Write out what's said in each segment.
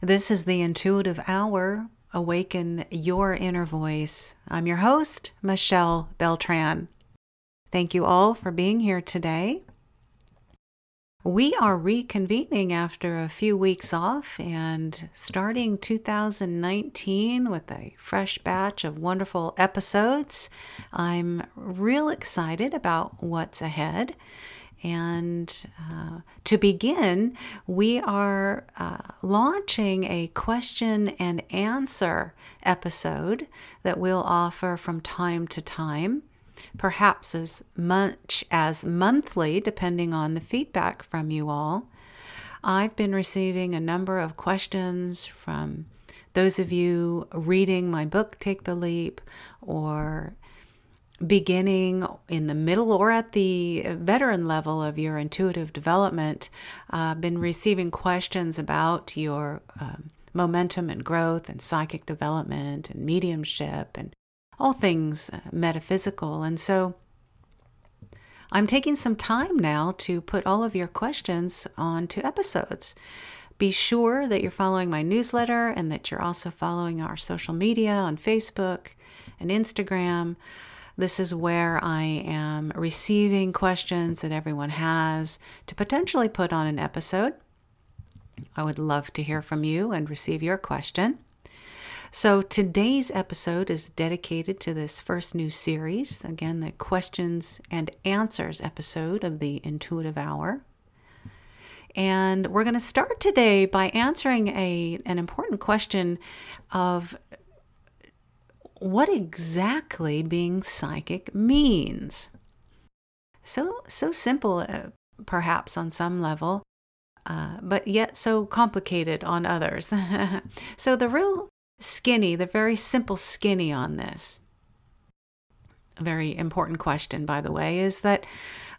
This is the Intuitive Hour. Awaken your inner voice. I'm your host, Michelle Beltran. Thank you all for being here today. We are reconvening after a few weeks off and starting 2019 with a fresh batch of wonderful episodes. I'm real excited about what's ahead. And uh, to begin, we are uh, launching a question and answer episode that we'll offer from time to time, perhaps as much as monthly, depending on the feedback from you all. I've been receiving a number of questions from those of you reading my book, Take the Leap, or beginning in the middle or at the veteran level of your intuitive development uh, been receiving questions about your um, momentum and growth and psychic development and mediumship and all things uh, metaphysical. And so i'm taking some time now to put all of your questions onto episodes. Be sure that you're following my newsletter and that you're also following our social media on facebook and instagram this is where I am receiving questions that everyone has to potentially put on an episode. I would love to hear from you and receive your question. So, today's episode is dedicated to this first new series again, the questions and answers episode of the Intuitive Hour. And we're going to start today by answering a, an important question of what exactly being psychic means. So, so simple, uh, perhaps on some level, uh, but yet so complicated on others. so, the real skinny, the very simple skinny on this, a very important question, by the way, is that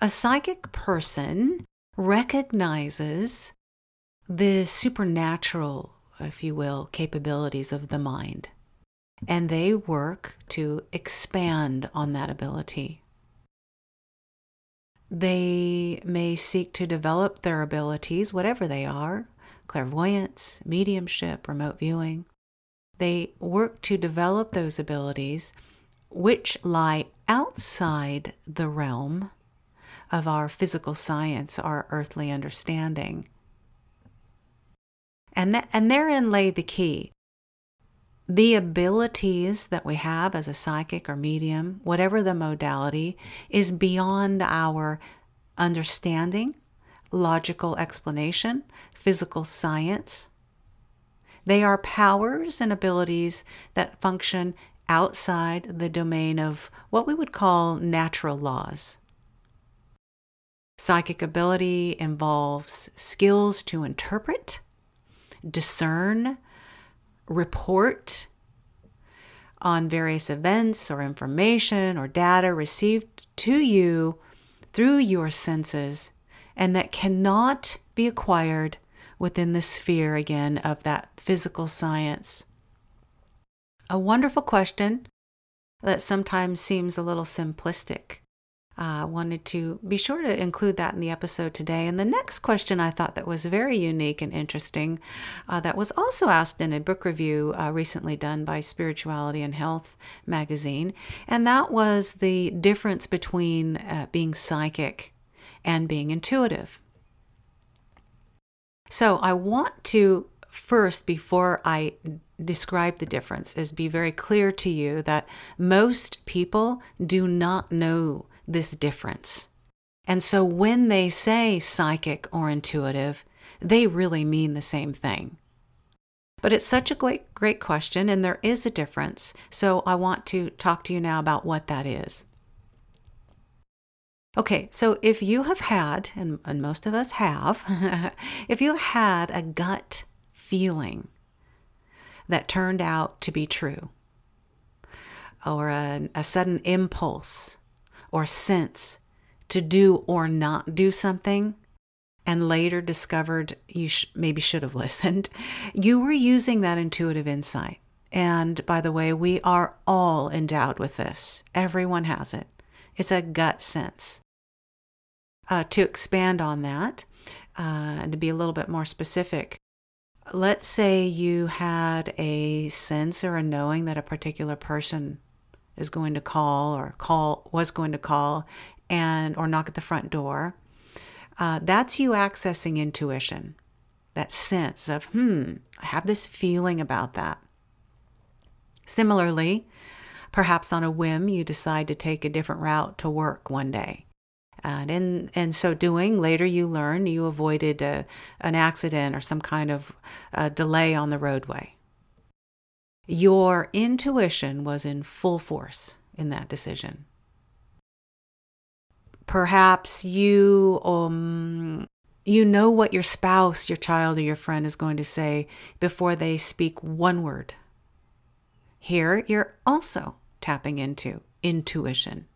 a psychic person recognizes the supernatural, if you will, capabilities of the mind and they work to expand on that ability. They may seek to develop their abilities, whatever they are clairvoyance, mediumship, remote viewing. They work to develop those abilities which lie outside the realm of our physical science, our earthly understanding. And, and therein lay the key the abilities that we have as a psychic or medium, whatever the modality, is beyond our understanding, logical explanation, physical science. They are powers and abilities that function outside the domain of what we would call natural laws. Psychic ability involves skills to interpret, discern, report on various events or information or data received to you through your senses and that cannot be acquired within the sphere again of that physical science. A wonderful question that sometimes seems a little simplistic uh, wanted to be sure to include that in the episode today. And the next question I thought that was very unique and interesting, uh, that was also asked in a book review uh, recently done by Spirituality and Health magazine, and that was the difference between uh, being psychic and being intuitive. So I want to first, before I describe the difference, is be very clear to you that most people do not know this difference. And so when they say psychic or intuitive, they really mean the same thing. But it's such a great, great question, and there is a difference. So I want to talk to you now about what that is. Okay, so if you have had, and, and most of us have, if you had a gut feeling that turned out to be true, or a, a sudden impulse or sense to do or not do something and later discovered you sh- maybe should have listened, you were using that intuitive insight. And by the way, we are all endowed with this. Everyone has it. It's a gut sense. Uh, to expand on that, uh, and to be a little bit more specific, let's say you had a sense or a knowing that a particular person is going to call or call was going to call and or knock at the front door uh, that's you accessing intuition that sense of hmm i have this feeling about that similarly perhaps on a whim you decide to take a different route to work one day and in, in so doing, later you learn you avoided a, an accident or some kind of uh, delay on the roadway. Your intuition was in full force in that decision. Perhaps you um, you know what your spouse, your child, or your friend is going to say before they speak one word. Here, you're also tapping into intuition.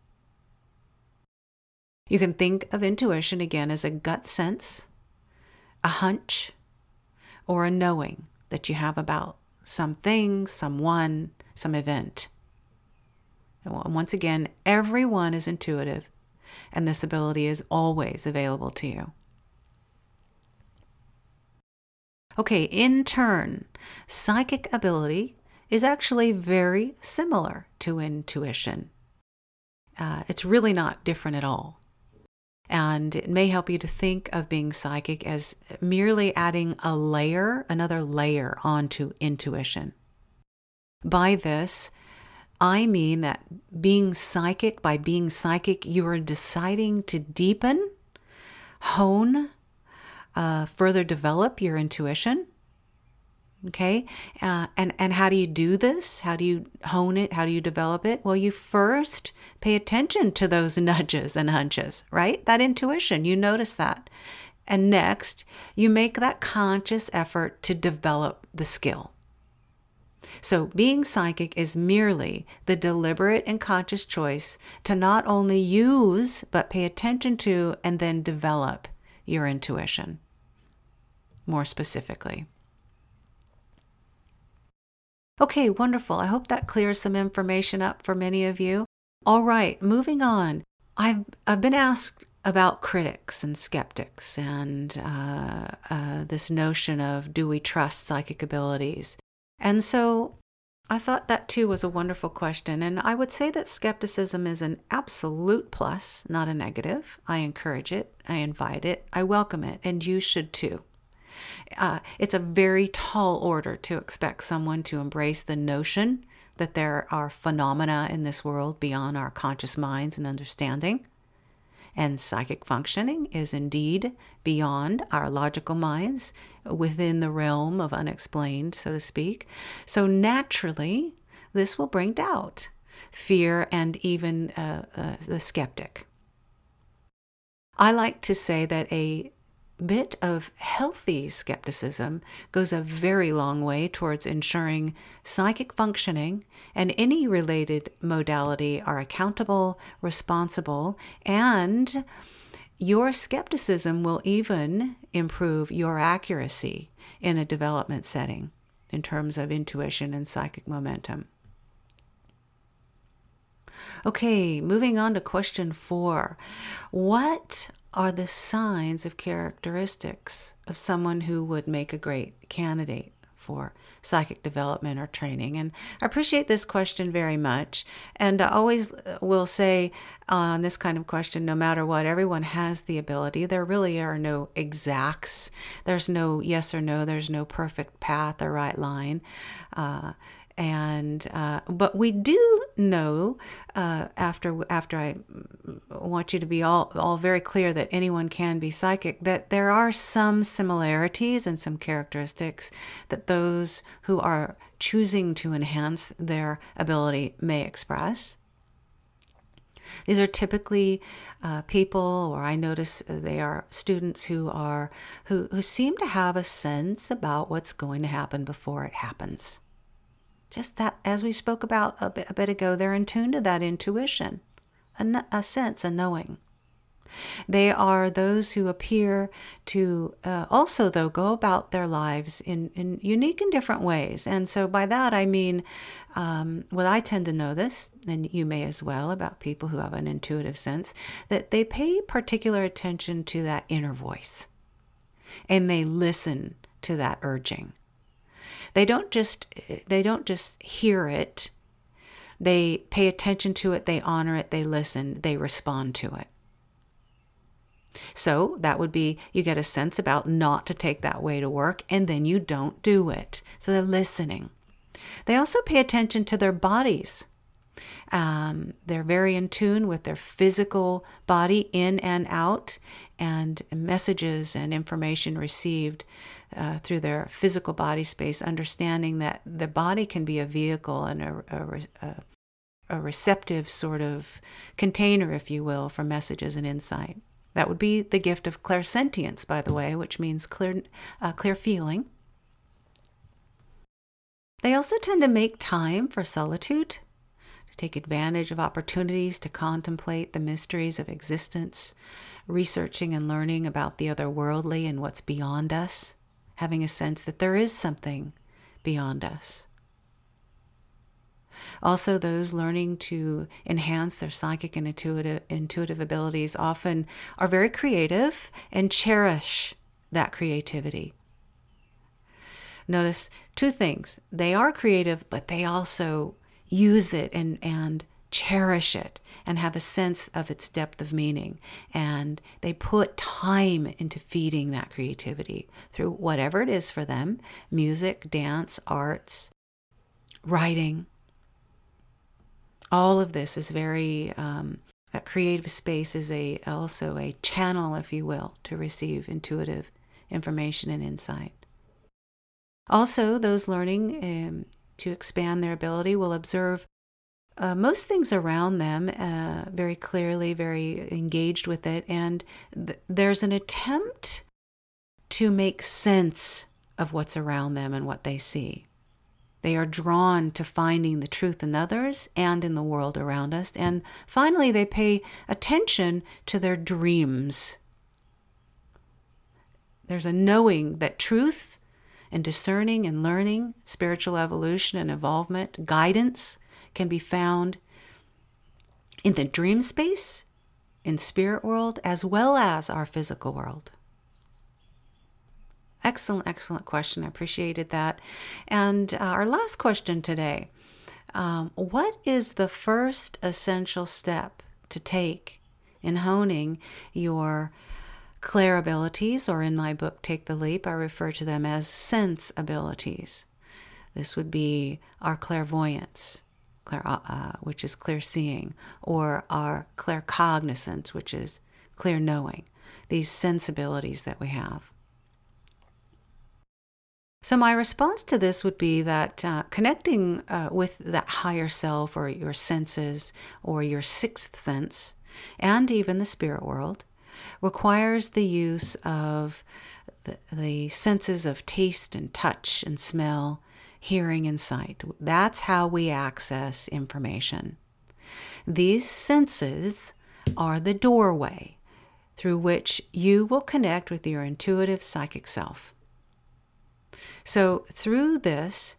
You can think of intuition again as a gut sense, a hunch, or a knowing that you have about something, someone, some event. And once again, everyone is intuitive, and this ability is always available to you. Okay, in turn, psychic ability is actually very similar to intuition. Uh, it's really not different at all. And it may help you to think of being psychic as merely adding a layer, another layer onto intuition. By this, I mean that being psychic, by being psychic, you are deciding to deepen, hone, uh, further develop your intuition Okay. Uh, and, and how do you do this? How do you hone it? How do you develop it? Well, you first pay attention to those nudges and hunches, right? That intuition, you notice that. And next, you make that conscious effort to develop the skill. So, being psychic is merely the deliberate and conscious choice to not only use, but pay attention to and then develop your intuition more specifically. Okay, wonderful. I hope that clears some information up for many of you. All right, moving on. I've, I've been asked about critics and skeptics and uh, uh, this notion of do we trust psychic abilities? And so I thought that too was a wonderful question. And I would say that skepticism is an absolute plus, not a negative. I encourage it, I invite it, I welcome it, and you should too. Uh, it's a very tall order to expect someone to embrace the notion that there are phenomena in this world beyond our conscious minds and understanding. And psychic functioning is indeed beyond our logical minds, within the realm of unexplained, so to speak. So naturally, this will bring doubt, fear, and even uh, uh, the skeptic. I like to say that a bit of healthy skepticism goes a very long way towards ensuring psychic functioning and any related modality are accountable, responsible, and your skepticism will even improve your accuracy in a development setting in terms of intuition and psychic momentum. Okay, moving on to question four. What are the signs of characteristics of someone who would make a great candidate for psychic development or training? And I appreciate this question very much. And I always uh, will say on this kind of question no matter what, everyone has the ability. There really are no exacts, there's no yes or no, there's no perfect path or right line. Uh, and uh, but we do know uh, after after I want you to be all all very clear that anyone can be psychic that there are some similarities and some characteristics that those who are choosing to enhance their ability may express. These are typically uh, people, or I notice they are students who are who, who seem to have a sense about what's going to happen before it happens just that, as we spoke about a bit, a bit ago, they're in tune to that intuition, a, a sense, a knowing. They are those who appear to uh, also, though, go about their lives in, in unique and different ways. And so, by that, I mean, um, well, I tend to know this, and you may as well, about people who have an intuitive sense, that they pay particular attention to that inner voice and they listen to that urging. They don't just they don't just hear it. They pay attention to it, they honor it, they listen, they respond to it. So that would be you get a sense about not to take that way to work, and then you don't do it. So they're listening. They also pay attention to their bodies. Um, they're very in tune with their physical body in and out, and messages and information received uh, through their physical body space, understanding that the body can be a vehicle and a, a, a, a receptive sort of container, if you will, for messages and insight. That would be the gift of clairsentience, by the way, which means clear, uh, clear feeling. They also tend to make time for solitude, to take advantage of opportunities to contemplate the mysteries of existence, researching and learning about the otherworldly and what's beyond us, having a sense that there is something beyond us. Also, those learning to enhance their psychic and intuitive, intuitive abilities often are very creative and cherish that creativity. Notice two things they are creative, but they also use it and, and cherish it and have a sense of its depth of meaning. And they put time into feeding that creativity through whatever it is for them music, dance, arts, writing, all of this is very um, that creative space is a also a channel, if you will, to receive intuitive information and insight. Also, those learning um, to expand their ability will observe uh, most things around them uh, very clearly, very engaged with it, and th- there's an attempt to make sense of what's around them and what they see. They are drawn to finding the truth in others and in the world around us. And finally, they pay attention to their dreams. There's a knowing that truth and discerning and learning, spiritual evolution and involvement, guidance can be found in the dream space, in spirit world, as well as our physical world. Excellent, excellent question. I appreciated that. And uh, our last question today um, What is the first essential step to take in honing your clair abilities, or in my book, Take the Leap, I refer to them as sense abilities? This would be our clairvoyance, clair, uh, uh which is clear seeing, or our claircognizance, which is clear knowing, these sensibilities that we have. So, my response to this would be that uh, connecting uh, with that higher self or your senses or your sixth sense and even the spirit world requires the use of the, the senses of taste and touch and smell, hearing and sight. That's how we access information. These senses are the doorway through which you will connect with your intuitive psychic self. So through this,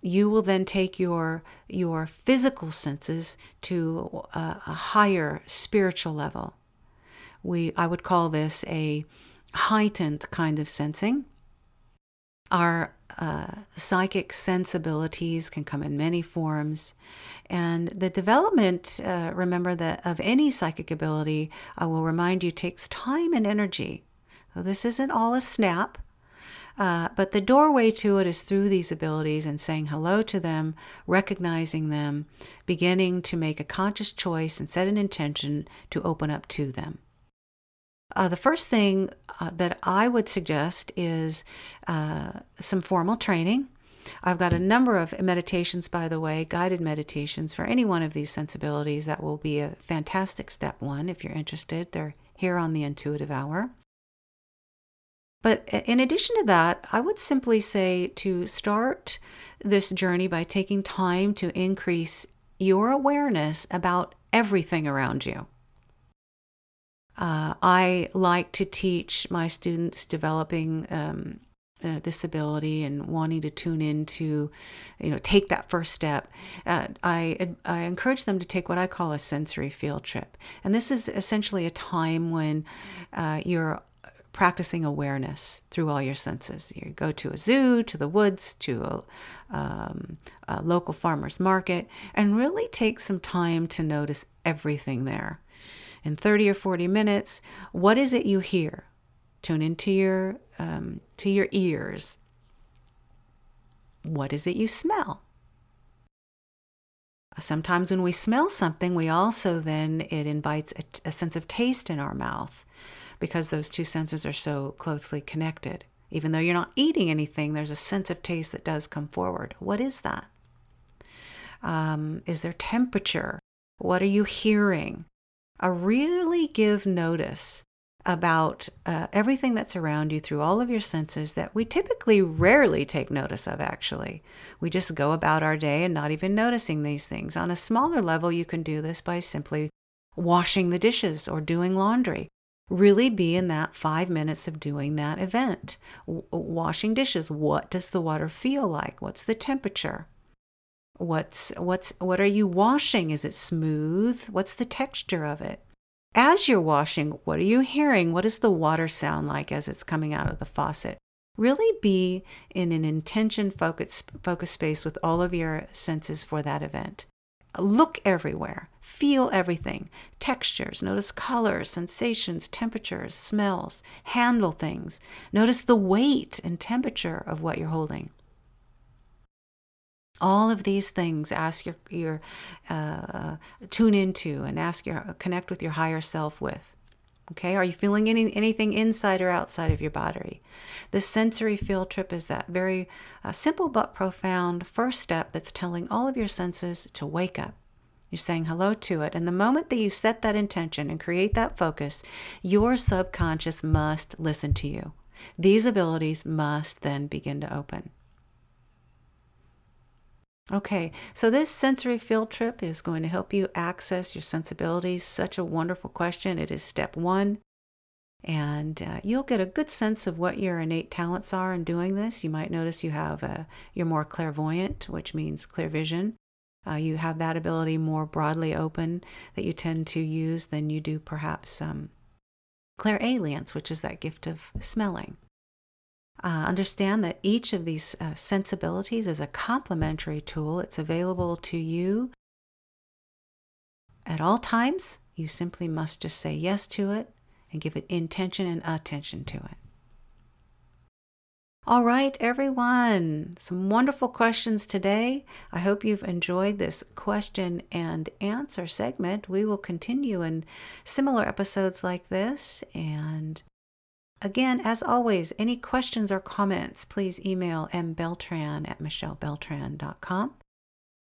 you will then take your your physical senses to a, a higher spiritual level. We I would call this a heightened kind of sensing. Our uh, psychic sensibilities can come in many forms, and the development, uh, remember that of any psychic ability, I will remind you, takes time and energy. So this isn't all a snap. Uh, but the doorway to it is through these abilities and saying hello to them, recognizing them, beginning to make a conscious choice and set an intention to open up to them. Uh, the first thing uh, that I would suggest is uh, some formal training. I've got a number of meditations, by the way, guided meditations for any one of these sensibilities. That will be a fantastic step one if you're interested. They're here on the Intuitive Hour. But in addition to that, I would simply say to start this journey by taking time to increase your awareness about everything around you. Uh, I like to teach my students developing um, uh, this ability and wanting to tune in to, you know, take that first step. Uh, I, I encourage them to take what I call a sensory field trip. And this is essentially a time when uh, you're practicing awareness through all your senses. You go to a zoo, to the woods, to a, um, a local farmer's market, and really take some time to notice everything there in 30 or 40 minutes, what is it you hear? Tune into your um, to your ears. What is it you smell? Sometimes when we smell something, we also then it invites a, a sense of taste in our mouth because those two senses are so closely connected. Even though you're not eating anything, there's a sense of taste that does come forward. What is that? Um, is there temperature? What are you hearing? uh, really give notice about uh, everything that's around you through all of your senses that we typically rarely take notice of, actually. We just go about our day and not even noticing these things. On a smaller level, you can do this by simply washing the dishes or doing laundry. Really be in that five minutes of doing that event. W- washing dishes, what does the water feel like? What's the temperature? What's what's what are you washing? Is it smooth? What's the texture of it? As you're washing, what are you hearing? What does the water sound like as it's coming out of the faucet? Really be in an intention focus focus space with all of your senses for that event. Look everywhere. Feel everything. Textures, notice colors, sensations, temperatures, smells. Handle things. Notice the weight and temperature of what you're holding all of these things ask your your uh, tune into and ask your connect with your higher self with okay are you feeling any anything inside or outside of your body this sensory field trip is that very uh, simple but profound first step that's telling all of your senses to wake up you're saying hello to it. And the moment that you set that intention and create that focus, your subconscious must listen to you. These abilities must then begin to open. Okay, so this sensory field trip is going to help you access your sensibilities. Such a wonderful question. It is step one. And uh, you'll get a good sense of what your innate talents are in doing this. You might notice you have a, you're more clairvoyant, which means clear vision. Uh, you have that ability more broadly open that you tend to use than you do perhaps um, clairalience, which is that gift of smelling. Uh, understand that each of these uh, sensibilities is a complementary tool. It's available to you at all times. You simply must just say yes to it and give it intention and attention to it. All right, everyone, some wonderful questions today. I hope you've enjoyed this question and answer segment. We will continue in similar episodes like this and Again, as always, any questions or comments, please email mbeltran at michellebeltran.com.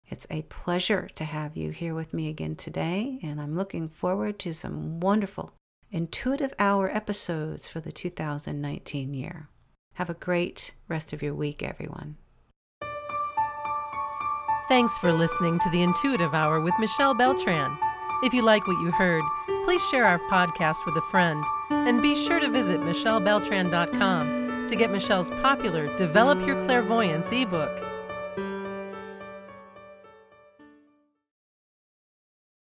It's a pleasure to have you here with me again today, and I'm looking forward to some wonderful Intuitive Hour episodes for the 2019 year. Have a great rest of your week, everyone. Thanks for listening to the Intuitive Hour with Michelle Beltran. If you like what you heard, please share our podcast with a friend and be sure to visit michellebeltran.com to get Michelle's popular Develop Your Clairvoyance ebook.